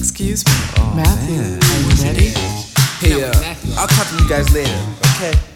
Excuse me, oh, Matthew, man. are you ready? Hey, uh, I'll talk to you guys later, okay?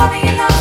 falling in love.